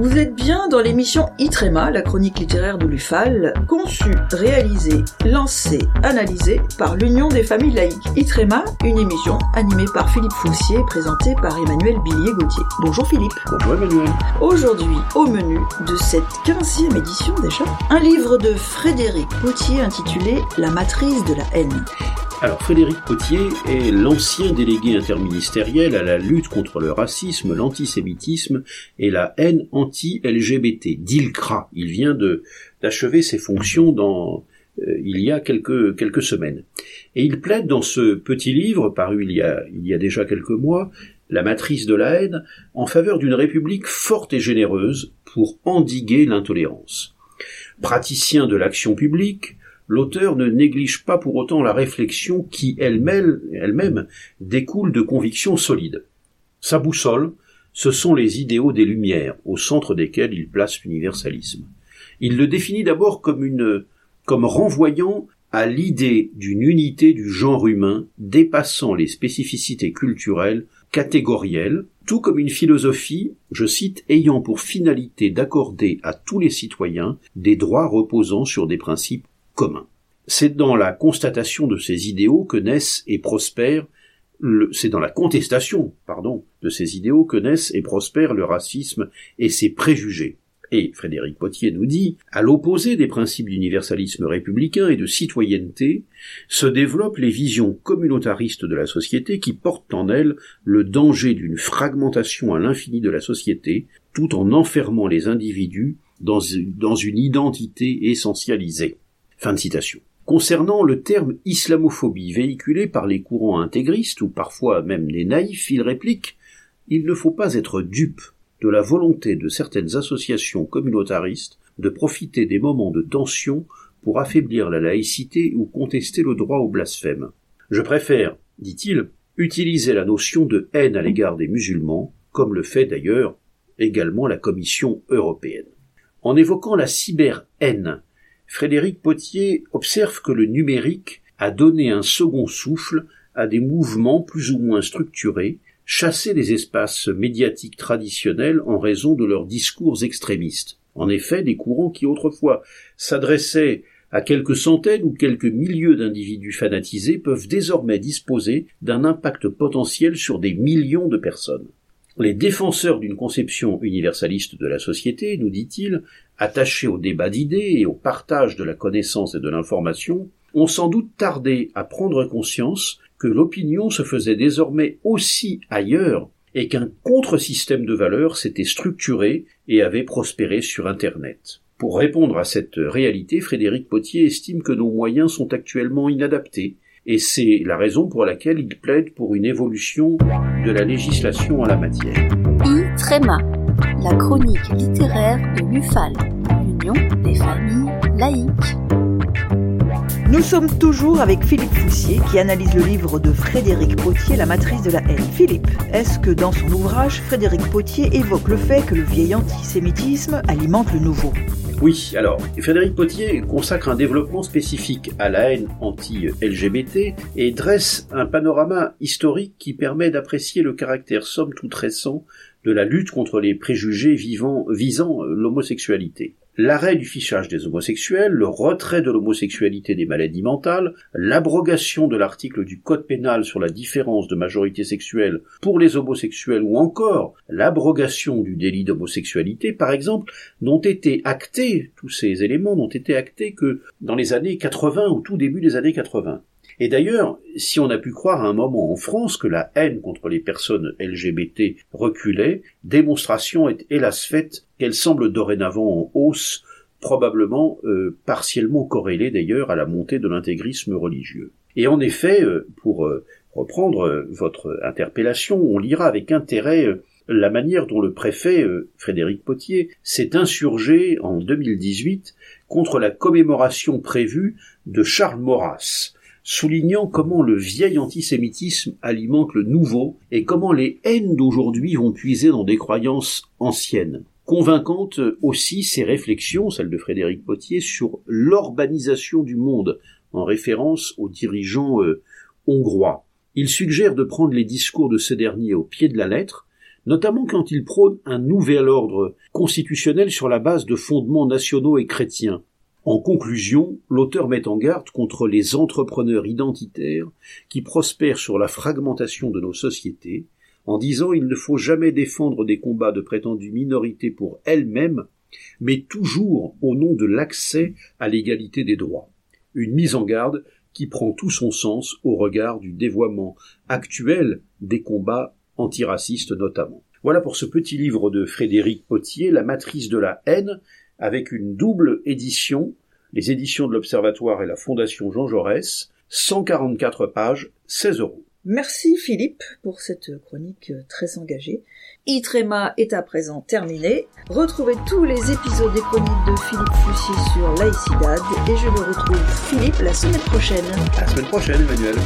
Vous êtes bien dans l'émission Itrema, la chronique littéraire de l'UFAL, conçue, réalisée, lancée, analysée par l'Union des familles laïques. Itrema, une émission animée par Philippe Foussier et présentée par Emmanuel Billier-Gauthier. Bonjour Philippe. Bonjour Emmanuel. Aujourd'hui, au menu de cette 15e édition déjà, un livre de Frédéric Potier intitulé La matrice de la haine. Alors Frédéric Potier est l'ancien délégué interministériel à la lutte contre le racisme, l'antisémitisme et la haine anti-LGBT, d'ILCRA. Il vient de d'achever ses fonctions dans euh, il y a quelques quelques semaines. Et il plaide dans ce petit livre paru il y a il y a déjà quelques mois, La matrice de la haine, en faveur d'une république forte et généreuse pour endiguer l'intolérance. Praticien de l'action publique, l'auteur ne néglige pas pour autant la réflexion qui elle-même, elle-même découle de convictions solides. Sa boussole, ce sont les idéaux des Lumières, au centre desquels il place l'universalisme. Il le définit d'abord comme une, comme renvoyant à l'idée d'une unité du genre humain dépassant les spécificités culturelles, catégorielles, tout comme une philosophie, je cite, ayant pour finalité d'accorder à tous les citoyens des droits reposant sur des principes c'est dans la constatation de ces idéaux que naissent et prospèrent c'est dans la contestation, pardon, de ces idéaux que naissent et prospèrent le racisme et ses préjugés. Et Frédéric Potier nous dit, à l'opposé des principes d'universalisme républicain et de citoyenneté, se développent les visions communautaristes de la société qui portent en elles le danger d'une fragmentation à l'infini de la société, tout en enfermant les individus dans, dans une identité essentialisée. Concernant le terme islamophobie véhiculé par les courants intégristes ou parfois même des naïfs, il réplique Il ne faut pas être dupe de la volonté de certaines associations communautaristes de profiter des moments de tension pour affaiblir la laïcité ou contester le droit au blasphème. Je préfère, dit-il, utiliser la notion de haine à l'égard des musulmans, comme le fait d'ailleurs également la Commission européenne. En évoquant la cyber-haine Frédéric Potier observe que le numérique a donné un second souffle à des mouvements plus ou moins structurés, chassés des espaces médiatiques traditionnels en raison de leurs discours extrémistes. En effet, des courants qui autrefois s'adressaient à quelques centaines ou quelques milliers d'individus fanatisés peuvent désormais disposer d'un impact potentiel sur des millions de personnes. Les défenseurs d'une conception universaliste de la société, nous dit-il, attachés au débat d'idées et au partage de la connaissance et de l'information, ont sans doute tardé à prendre conscience que l'opinion se faisait désormais aussi ailleurs et qu'un contre-système de valeurs s'était structuré et avait prospéré sur Internet. Pour répondre à cette réalité, Frédéric Potier estime que nos moyens sont actuellement inadaptés et c'est la raison pour laquelle il plaide pour une évolution de la législation en la matière. I-Tréma, la chronique littéraire de l'UFAL, l'Union des familles laïques. Nous sommes toujours avec Philippe Foussier qui analyse le livre de Frédéric Potier, La matrice de la haine. Philippe, est-ce que dans son ouvrage, Frédéric Potier évoque le fait que le vieil antisémitisme alimente le nouveau? Oui, alors, Frédéric Potier consacre un développement spécifique à la haine anti-LGBT et dresse un panorama historique qui permet d'apprécier le caractère somme toute récent de la lutte contre les préjugés vivant, visant l'homosexualité l'arrêt du fichage des homosexuels, le retrait de l'homosexualité des maladies mentales, l'abrogation de l'article du Code pénal sur la différence de majorité sexuelle pour les homosexuels ou encore l'abrogation du délit d'homosexualité, par exemple, n'ont été actés, tous ces éléments n'ont été actés que dans les années 80 ou tout début des années 80. Et d'ailleurs, si on a pu croire à un moment en France que la haine contre les personnes LGBT reculait, démonstration est hélas faite qu'elle semble dorénavant en hausse, probablement euh, partiellement corrélée d'ailleurs à la montée de l'intégrisme religieux. Et en effet, euh, pour euh, reprendre votre interpellation, on lira avec intérêt la manière dont le préfet Frédéric Potier s'est insurgé en 2018 contre la commémoration prévue de Charles Maurras, soulignant comment le vieil antisémitisme alimente le nouveau et comment les haines d'aujourd'hui vont puiser dans des croyances anciennes. Convaincante aussi ses réflexions, celles de Frédéric Potier, sur l'urbanisation du monde, en référence aux dirigeants euh, hongrois. Il suggère de prendre les discours de ces derniers au pied de la lettre, notamment quand il prône un nouvel ordre constitutionnel sur la base de fondements nationaux et chrétiens. En conclusion, l'auteur met en garde contre les entrepreneurs identitaires qui prospèrent sur la fragmentation de nos sociétés, en disant il ne faut jamais défendre des combats de prétendues minorités pour elles-mêmes, mais toujours au nom de l'accès à l'égalité des droits. Une mise en garde qui prend tout son sens au regard du dévoiement actuel des combats antiracistes notamment. Voilà pour ce petit livre de Frédéric Potier, La matrice de la haine, avec une double édition, les éditions de l'Observatoire et la Fondation Jean Jaurès, 144 pages, 16 euros. Merci Philippe pour cette chronique très engagée. Itrema est à présent terminé. Retrouvez tous les épisodes des chroniques de Philippe Fussier sur Laïcidad et je le retrouve Philippe la semaine prochaine. À la semaine prochaine Emmanuel.